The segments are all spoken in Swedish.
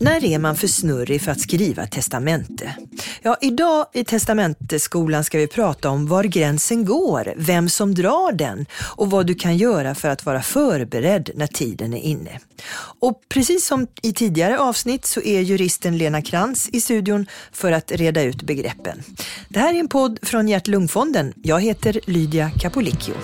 När är man för snurrig för att skriva testamente? Ja, idag i testamenteskolan ska vi prata om var gränsen går, vem som drar den och vad du kan göra för att vara förberedd när tiden är inne. Och precis som i tidigare avsnitt så är juristen Lena Krantz i studion för att reda ut begreppen. Det här är en podd från Hjärt-Lungfonden. Jag heter Lydia Capolicchio.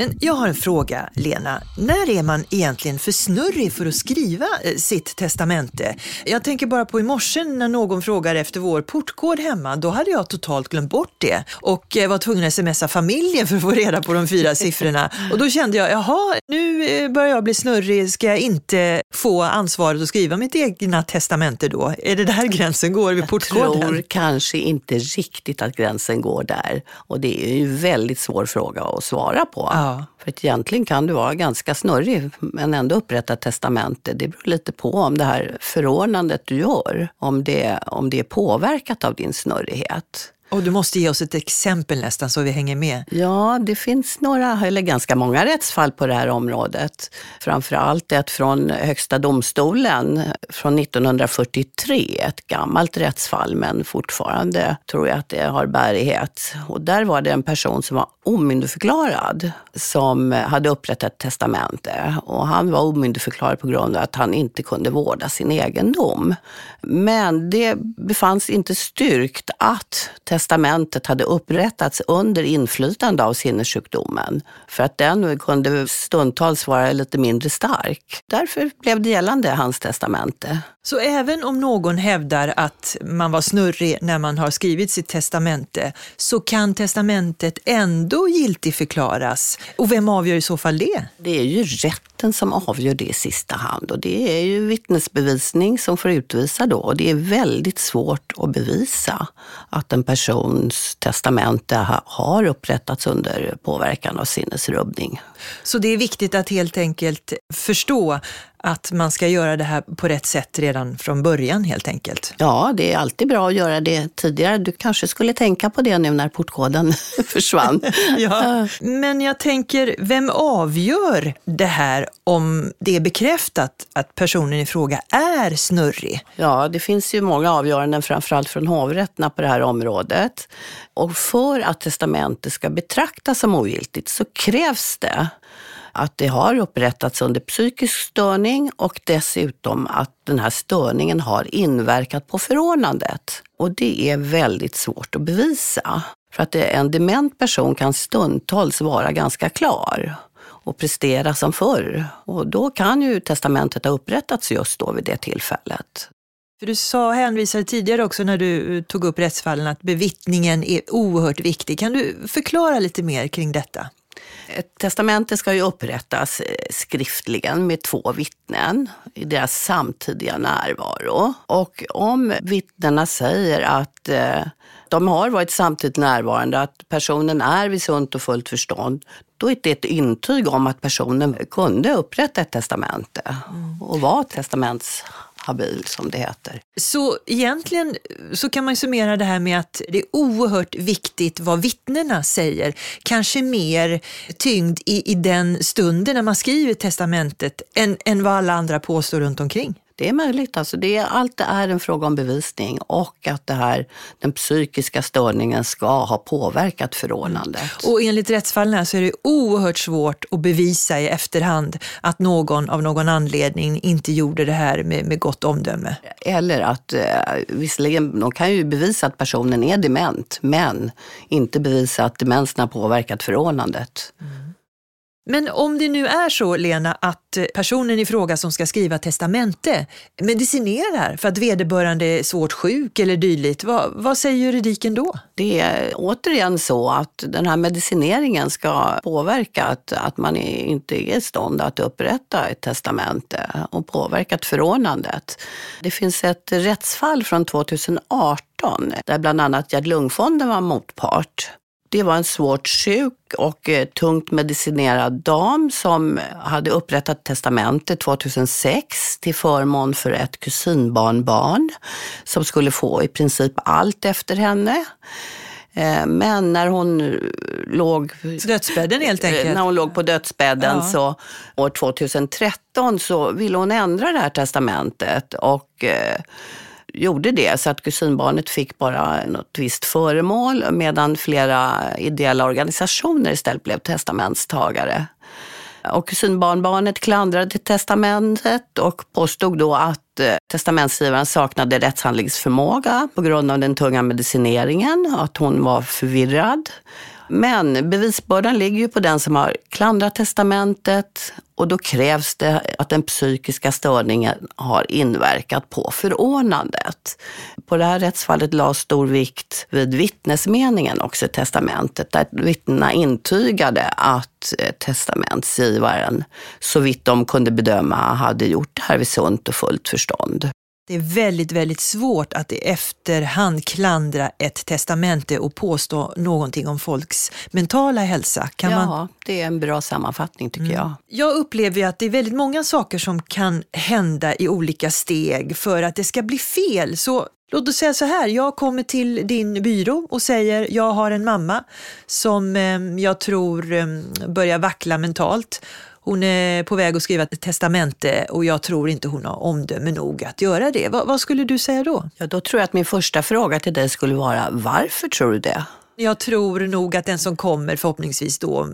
Men jag har en fråga, Lena. När är man egentligen för snurrig för att skriva eh, sitt testamente? Jag tänker bara på i morse när någon frågade efter vår portkod hemma. Då hade jag totalt glömt bort det och eh, var tvungen att smsa familjen för att få reda på de fyra siffrorna. Och då kände jag, jaha, nu eh, börjar jag bli snurrig. Ska jag inte få ansvaret att skriva mitt egna testamente då? Är det där gränsen går vid portkoden? Jag tror kanske inte riktigt att gränsen går där. Och det är ju en väldigt svår fråga att svara på. Ja. För att egentligen kan du vara ganska snurrig men ändå upprätta ett testamente. Det beror lite på om det här förordnandet du gör, om det, om det är påverkat av din snurrighet. Och du måste ge oss ett exempel nästan så vi hänger med. Ja, det finns några, eller ganska många rättsfall på det här området. Framförallt ett från Högsta domstolen från 1943, ett gammalt rättsfall men fortfarande tror jag att det har bärighet. Och där var det en person som var omyndigförklarad som hade upprättat ett testamente. Och han var omyndigförklarad på grund av att han inte kunde vårda sin egendom. Men det befanns inte styrkt att testamentet hade upprättats under inflytande av sinnessjukdomen. För att den kunde stundtals vara lite mindre stark. Därför blev det gällande hans testamente. Så även om någon hävdar att man var snurrig när man har skrivit sitt testamente, så kan testamentet ändå giltigförklaras. Och vem avgör i så fall det? Det är ju rätten som avgör det i sista hand och det är ju vittnesbevisning som får utvisa då. Och det är väldigt svårt att bevisa att en persons testamente har upprättats under påverkan av sinnesrubbning. Så det är viktigt att helt enkelt förstå att man ska göra det här på rätt sätt redan från början helt enkelt? Ja, det är alltid bra att göra det tidigare. Du kanske skulle tänka på det nu när portkoden försvann. ja. Men jag tänker, vem avgör det här om det är bekräftat att personen i fråga är snurrig? Ja, det finns ju många avgöranden, framförallt från hovrätterna på det här området. Och för att testamentet ska betraktas som ogiltigt så krävs det att det har upprättats under psykisk störning och dessutom att den här störningen har inverkat på förordnandet. Och det är väldigt svårt att bevisa. För att en dement person kan stundtals vara ganska klar och prestera som förr. Och då kan ju testamentet ha upprättats just då vid det tillfället. För du sa, hänvisade tidigare också när du eh, tog upp rättsfallen att bevittningen är oerhört viktig. Kan du förklara lite mer kring detta? Ett testamente ska ju upprättas eh, skriftligen med två vittnen i deras samtidiga närvaro. Och om vittnena säger att eh, de har varit samtidigt närvarande, att personen är vid sunt och fullt förstånd, då är det ett intyg om att personen kunde upprätta ett testamente och var testaments habil som det heter. Så egentligen så kan man summera det här med att det är oerhört viktigt vad vittnena säger. Kanske mer tyngd i, i den stunden när man skriver testamentet än, än vad alla andra påstår runt omkring. Det är möjligt. Alltså det är, allt är en fråga om bevisning och att det här, den psykiska störningen ska ha påverkat förordnandet. Och enligt rättsfallen så är det oerhört svårt att bevisa i efterhand att någon av någon anledning inte gjorde det här med, med gott omdöme. Eller att, eh, visserligen, de kan ju bevisa att personen är dement, men inte bevisa att demensen har påverkat förordnandet. Mm. Men om det nu är så, Lena, att eh, personen i fråga som ska skriva testamente medicinerar för att vederbörande är svårt sjuk eller dylikt, vad, vad säger juridiken då? Det är återigen så att den här medicineringen ska påverka att, att man inte är i stånd att upprätta ett testamente och påverkat förordnandet. Det finns ett rättsfall från 2018 där bland annat Hjärt-Lungfonden var motpart. Det var en svårt sjuk och eh, tungt medicinerad dam som hade upprättat testamente 2006 till förmån för ett kusinbarnbarn som skulle få i princip allt efter henne. Eh, men när hon låg... Dödsbädden helt enkelt? När hon låg på dödsbädden ja. så år 2013 så ville hon ändra det här testamentet och eh, gjorde det så att kusinbarnet fick bara något visst föremål medan flera ideella organisationer istället blev testamentstagare. Och kusinbarnbarnet klandrade testamentet och påstod då att eh, testamentsgivaren saknade rättshandlingsförmåga på grund av den tunga medicineringen, att hon var förvirrad. Men bevisbördan ligger ju på den som har klandrat testamentet och då krävs det att den psykiska störningen har inverkat på förordnandet. På det här rättsfallet lades stor vikt vid vittnesmeningen också i testamentet, där vittnena intygade att eh, testamentsgivaren, så vitt de kunde bedöma, hade gjort det här vid sunt och fullt förstånd. Det är väldigt, väldigt svårt att i efterhand klandra ett testamente och påstå någonting om folks mentala hälsa. Kan ja, man... det är en bra sammanfattning tycker mm. jag. Jag upplever att det är väldigt många saker som kan hända i olika steg för att det ska bli fel. Så Låt oss säga så här, jag kommer till din byrå och säger jag har en mamma som eh, jag tror eh, börjar vackla mentalt hon är på väg att skriva ett testamente och jag tror inte hon har omdöme nog att göra det. Va, vad skulle du säga då? Ja, då tror jag att min första fråga till dig skulle vara, varför tror du det? Jag tror nog att den som kommer förhoppningsvis då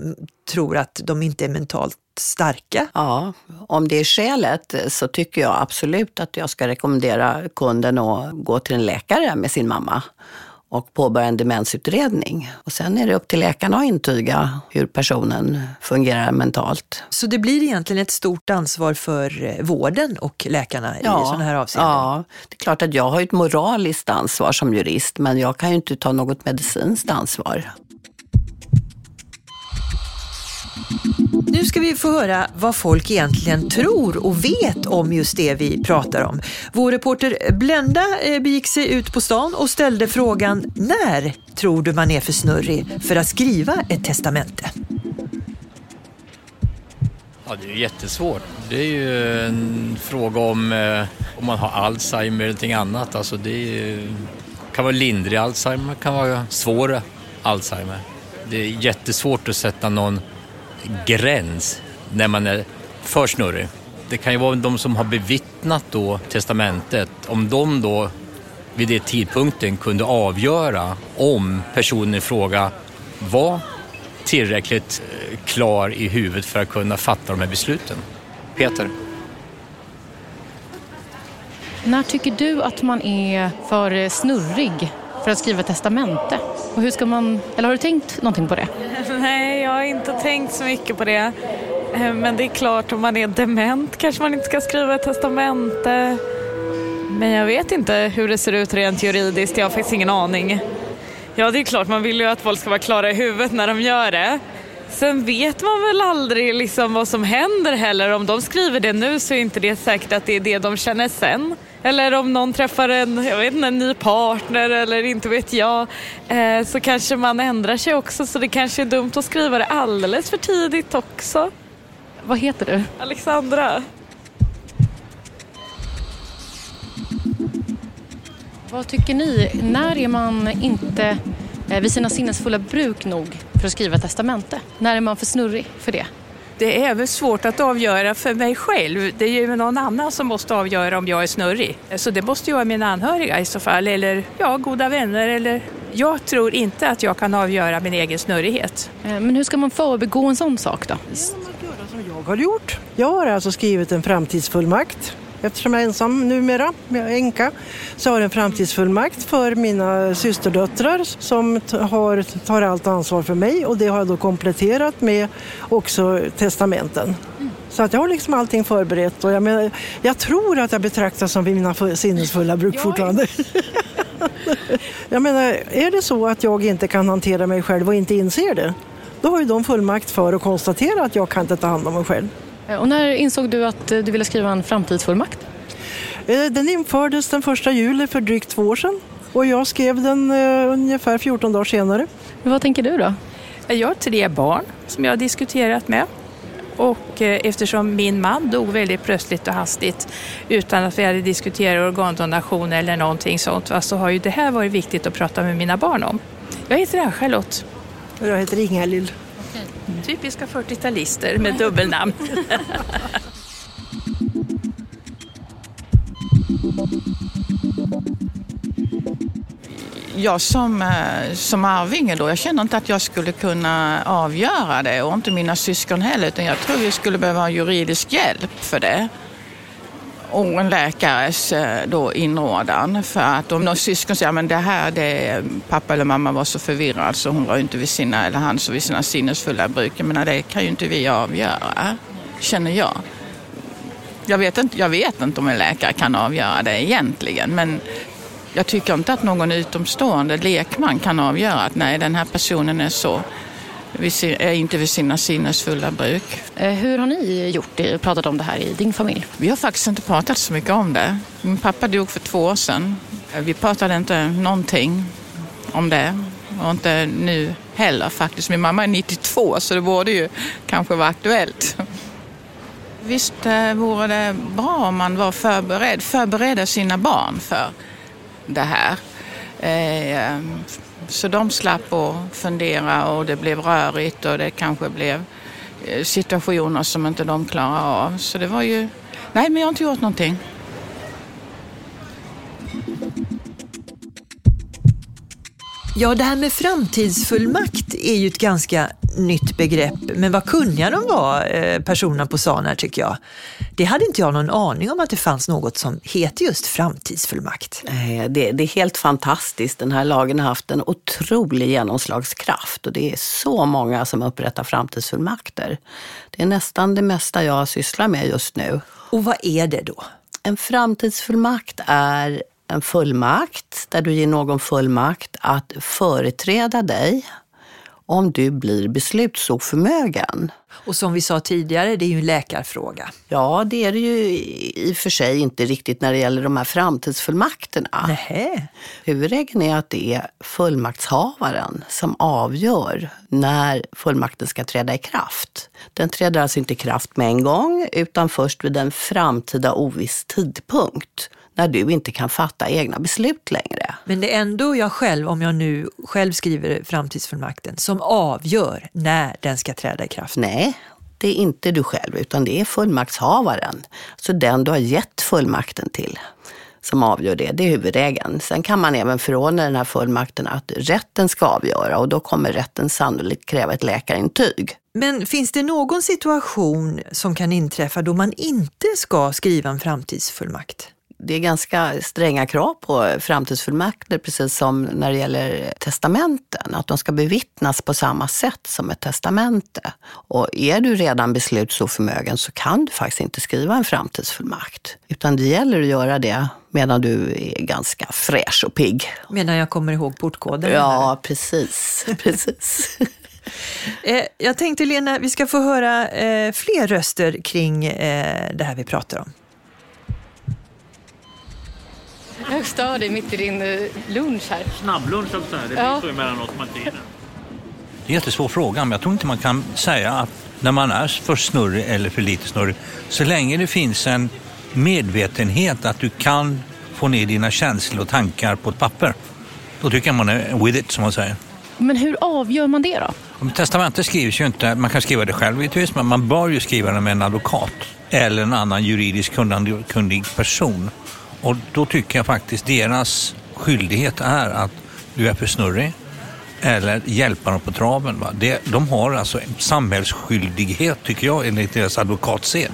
tror att de inte är mentalt starka. Ja, om det är skälet så tycker jag absolut att jag ska rekommendera kunden att gå till en läkare med sin mamma och påbörja en demensutredning. Och sen är det upp till läkarna att intyga hur personen fungerar mentalt. Så det blir egentligen ett stort ansvar för eh, vården och läkarna ja, i sådana här avseenden? Ja, det är klart att jag har ett moraliskt ansvar som jurist, men jag kan ju inte ta något medicinskt ansvar. Nu ska vi få höra vad folk egentligen tror och vet om just det vi pratar om. Vår reporter Blenda eh, begick sig ut på stan och ställde frågan när tror du man är för snurrig för att skriva ett testamente? Ja, det är jättesvårt. Det är ju en fråga om eh, om man har Alzheimer eller någonting annat. Alltså det är, kan vara lindrig Alzheimer, kan vara svår Alzheimer. Det är jättesvårt att sätta någon gräns när man är för snurrig. Det kan ju vara de som har bevittnat då testamentet, om de då vid den tidpunkten kunde avgöra om personen i fråga var tillräckligt eh, klar i huvudet för att kunna fatta de här besluten. Peter? När tycker du att man är för snurrig för att skriva testamente? Och hur ska man, eller har du tänkt någonting på det? Nej, jag har inte tänkt så mycket på det. Eh, men det är klart, om man är dement kanske man inte ska skriva ett testamente. Men jag vet inte hur det ser ut rent juridiskt, jag har faktiskt ingen aning. Ja, det är klart, man vill ju att folk ska vara klara i huvudet när de gör det. Sen vet man väl aldrig liksom vad som händer heller. Om de skriver det nu så är inte det säkert att det är det de känner sen. Eller om någon träffar en, jag vet inte, en ny partner eller inte vet jag. Eh, så kanske man ändrar sig också så det kanske är dumt att skriva det alldeles för tidigt också. Vad heter du? Alexandra. Vad tycker ni? När är man inte eh, vid sina sinnesfulla bruk nog för att skriva testamente? När är man för snurrig för det? Det är även svårt att avgöra för mig själv. Det är ju någon annan som måste avgöra om jag är snurrig. Så det måste ju vara mina anhöriga i så fall, eller ja, goda vänner. Eller... Jag tror inte att jag kan avgöra min egen snurrighet. Eh, men hur ska man förbegå en sån sak då? Som jag har gjort. Jag har alltså skrivit en framtidsfullmakt eftersom jag är ensam numera, änka, så har jag en framtidsfullmakt för mina systerdöttrar som har, tar allt ansvar för mig och det har jag då kompletterat med också testamenten. Så att jag har liksom allting förberett och jag, menar, jag tror att jag betraktas som mina sinnesfulla bruk fortfarande. jag menar, är det så att jag inte kan hantera mig själv och inte inser det, då har ju de fullmakt för att konstatera att jag kan inte ta hand om mig själv. Eh, och när insåg du att eh, du ville skriva en framtidsfullmakt? Eh, den infördes den första juli för drygt två år sedan och jag skrev den ungefär 14 dagar senare. Vad tänker du då? Jag har tre barn som jag har diskuterat med. Och eftersom min man dog väldigt plötsligt och hastigt utan att vi hade diskuterat organdonation eller någonting sånt så har ju det här varit viktigt att prata med mina barn om. Jag heter Ann-Charlotte. Och jag heter Ingalill. Typiska 40-talister med dubbelnamn. jag som, eh, som arvinge då, jag känner inte att jag skulle kunna avgöra det och inte mina syskon heller utan jag tror vi skulle behöva juridisk hjälp för det. Och en läkares eh, då inrådan för att om någon syskon säger att det här, det pappa eller mamma var så förvirrad så hon var inte vid sina, eller han så vid sina sinnesfulla bruk. Jag menar, det kan ju inte vi avgöra, känner jag. Jag vet, inte, jag vet inte om en läkare kan avgöra det egentligen men jag tycker inte att någon utomstående lekman kan avgöra att nej, den här personen är så är inte vid sina sinnesfulla bruk. Eh, hur har ni gjort, pratat om det här i din familj? Vi har faktiskt inte pratat så mycket om det. Min pappa dog för två år sedan. Vi pratade inte någonting om det och inte nu heller faktiskt. Min mamma är 92 så det borde ju kanske vara aktuellt. Visst eh, vore det bra om man var förberedd, förbereda sina barn för det här. Så de slapp att fundera och det blev rörigt och det kanske blev eh, situationer som inte de klarar av. Så det var ju... Nej, men jag har inte gjort någonting. Ja, det här med framtidsfullmakt är ju ett ganska nytt begrepp, men vad kunniga de var, eh, personerna på Sanar tycker jag. Det hade inte jag någon aning om att det fanns något som heter just framtidsfullmakt. Det, det är helt fantastiskt. Den här lagen har haft en otrolig genomslagskraft och det är så många som upprättar framtidsfullmakter. Det är nästan det mesta jag sysslar med just nu. Och vad är det då? En framtidsfullmakt är en fullmakt där du ger någon fullmakt att företräda dig om du blir beslutsoförmögen. Och som vi sa tidigare, det är ju en läkarfråga. Ja, det är det ju i och för sig inte riktigt när det gäller de här framtidsfullmakterna. Nähä. Huvudregeln är att det är fullmaktshavaren som avgör när fullmakten ska träda i kraft. Den träder alltså inte i kraft med en gång, utan först vid en framtida oviss tidpunkt när du inte kan fatta egna beslut längre. Men det är ändå jag själv, om jag nu själv skriver framtidsfullmakten, som avgör när den ska träda i kraft? Nej, det är inte du själv, utan det är fullmaktshavaren. Så den du har gett fullmakten till som avgör det. Det är huvudregeln. Sen kan man även förordna den här fullmakten att rätten ska avgöra och då kommer rätten sannolikt kräva ett läkarintyg. Men finns det någon situation som kan inträffa då man inte ska skriva en framtidsfullmakt? Det är ganska stränga krav på framtidsfullmakter, precis som när det gäller testamenten. Att de ska bevittnas på samma sätt som ett testamente. Och är du redan beslutsoförmögen så kan du faktiskt inte skriva en framtidsfullmakt. Utan det gäller att göra det medan du är ganska fräsch och pigg. Medan jag kommer ihåg portkoden? Ja, precis. precis. Eh, jag tänkte Lena, vi ska få höra eh, fler röster kring eh, det här vi pratar om. Jag stör dig mitt i din eh, lunch här. Snabblunch också. Det ja. finns emellanåt man inte hinner. Det är en jättesvår fråga, men jag tror inte man kan säga att när man är för snurrig eller för lite snurrig, så länge det finns en medvetenhet att du kan få ner dina känslor och tankar på ett papper, då tycker jag man är with it, som man säger. Men hur avgör man det då? Testamentet skrivs ju inte, man kan skriva det själv givetvis, men man bör ju skriva det med en advokat eller en annan juridiskt kunnig person. Och då tycker jag faktiskt deras skyldighet är att du är för snurrig eller hjälpa dem på traven. Va? Det, de har alltså en samhällsskyldighet, tycker jag, enligt deras advokatsed.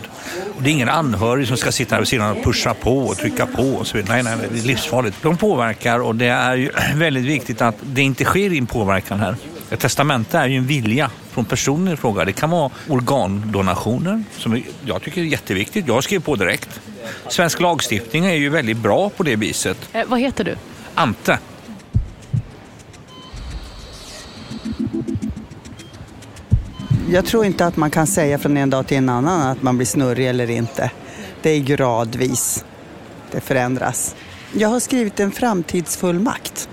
Och det är ingen anhörig som ska sitta här vid sidan och pusha på och trycka på och så vidare. Nej, nej, det är livsfarligt. De påverkar och det är ju väldigt viktigt att det inte sker en påverkan här. Ett testamente är ju en vilja från personen i fråga. Det kan vara organdonationer som jag tycker är jätteviktigt. Jag skrev på direkt. Svensk lagstiftning är ju väldigt bra på det viset. Eh, vad heter du? Ante. Jag tror inte att man kan säga från en dag till en annan att man blir snurrig eller inte. Det är gradvis det förändras. Jag har skrivit en framtidsfullmakt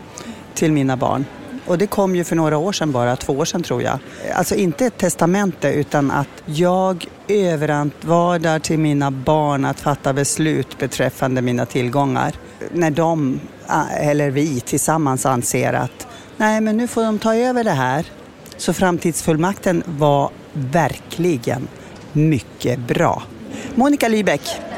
till mina barn. Och det kom ju för några år sedan bara, två år sedan tror jag. Alltså inte ett testamente utan att jag överantvardar till mina barn att fatta beslut beträffande mina tillgångar. När de, eller vi tillsammans anser att Nej, men nu får de ta över det här. Så framtidsfullmakten var verkligen mycket bra. Monica Lybeck.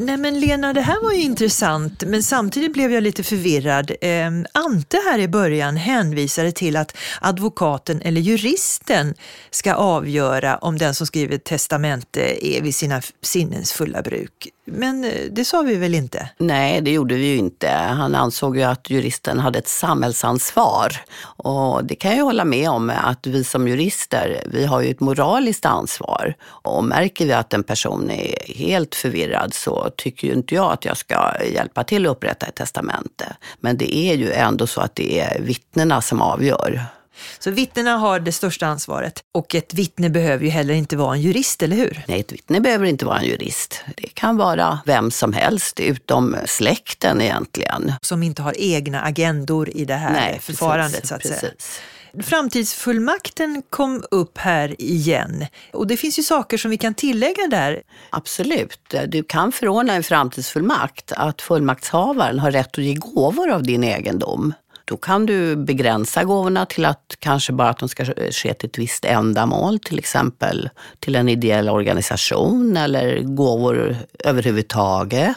Nej men Lena, det här var ju intressant, men samtidigt blev jag lite förvirrad. Eh, Ante här i början hänvisade till att advokaten eller juristen ska avgöra om den som skriver testamente är vid sina sinnens fulla bruk. Men eh, det sa vi väl inte? Nej, det gjorde vi ju inte. Han ansåg ju att juristen hade ett samhällsansvar. Och det kan jag hålla med om, att vi som jurister, vi har ju ett moraliskt ansvar. Och märker vi att en person är helt förvirrad så tycker ju inte jag att jag ska hjälpa till att upprätta ett testamente. Men det är ju ändå så att det är vittnena som avgör. Så vittnena har det största ansvaret och ett vittne behöver ju heller inte vara en jurist, eller hur? Nej, ett vittne behöver inte vara en jurist. Det kan vara vem som helst, utom släkten egentligen. Som inte har egna agendor i det här Nej, förfarandet precis, så att säga. precis. Framtidsfullmakten kom upp här igen och det finns ju saker som vi kan tillägga där. Absolut. Du kan förordna en framtidsfullmakt att fullmaktshavaren har rätt att ge gåvor av din egendom. Då kan du begränsa gåvorna till att kanske bara att de ska ske till ett visst ändamål, till exempel till en ideell organisation eller gåvor överhuvudtaget.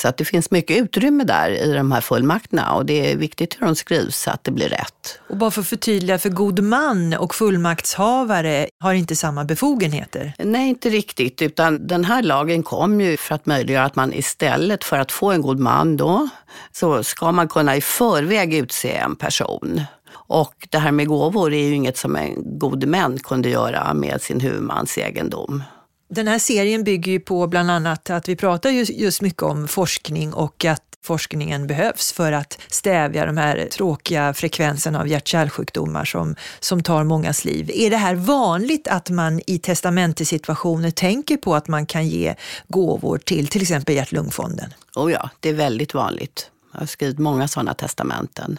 Så att det finns mycket utrymme där i de här fullmakterna och det är viktigt hur de skrivs så att det blir rätt. Och bara för att förtydliga, för god man och fullmaktshavare har inte samma befogenheter. Nej, inte riktigt, utan den här lagen kom ju för att möjliggöra att man istället för att få en god man då, så ska man kunna i förväg utse en person. Och det här med gåvor är ju inget som en god män kunde göra med sin huvudmans egendom. Den här serien bygger ju på bland annat att vi pratar just, just mycket om forskning och att forskningen behövs för att stävja de här tråkiga frekvenserna av hjärt-kärlsjukdomar som, som tar mångas liv. Är det här vanligt att man i testamentesituationer tänker på att man kan ge gåvor till till exempel hjärt-lungfonden? Oh ja, det är väldigt vanligt. Jag har skrivit många sådana testamenten.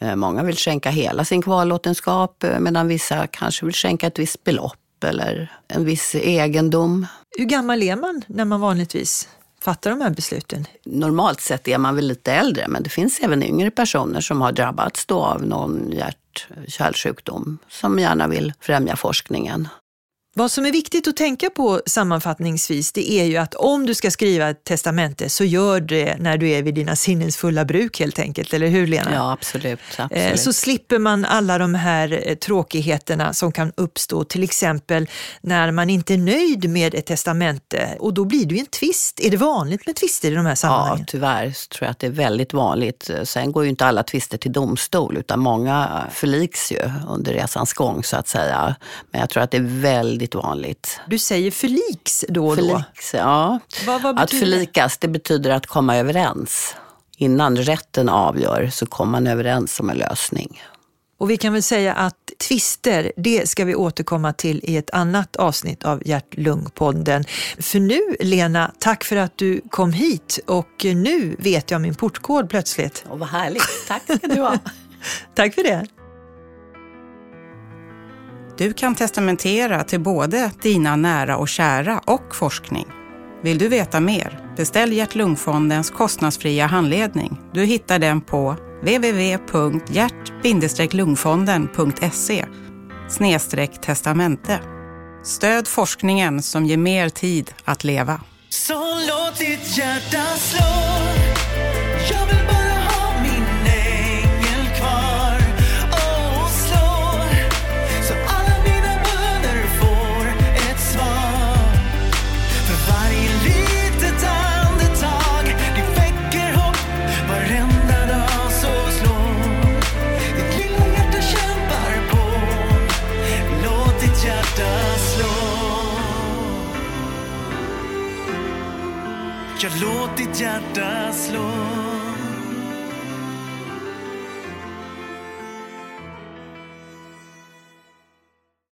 Eh, många vill skänka hela sin kvarlåtenskap eh, medan vissa kanske vill skänka ett visst belopp eller en viss egendom. Hur gammal är man när man vanligtvis fattar de här besluten? Normalt sett är man väl lite äldre, men det finns även yngre personer som har drabbats då av någon hjärt-kärlsjukdom som gärna vill främja forskningen. Vad som är viktigt att tänka på sammanfattningsvis, det är ju att om du ska skriva ett testamente så gör det när du är vid dina sinnens fulla bruk helt enkelt, eller hur Lena? Ja, absolut. Eh, absolut. Så slipper man alla de här eh, tråkigheterna som kan uppstå, till exempel när man inte är nöjd med ett testamente och då blir det ju en tvist. Är det vanligt med tvister i de här Ja, sammanhangen? tyvärr så tror jag att det är väldigt vanligt. Sen går ju inte alla tvister till domstol utan många förliks ju under resans gång så att säga. Men jag tror att det är väldigt vanligt. Du säger förliks då och då. Förliks, ja. Vad, vad Att det? förlikas, det betyder att komma överens. Innan rätten avgör så kommer man överens om en lösning. Och vi kan väl säga att tvister, det ska vi återkomma till i ett annat avsnitt av Hjärt-Lungpodden. För nu, Lena, tack för att du kom hit och nu vet jag min portkod plötsligt. Och vad härligt. Tack ska du ha. tack för det. Du kan testamentera till både dina nära och kära och forskning. Vill du veta mer? Beställ Hjärt-Lungfondens kostnadsfria handledning. Du hittar den på www.hjärt-lungfonden.se snedstreck testamente. Stöd forskningen som ger mer tid att leva. Så låt ditt hjärta slå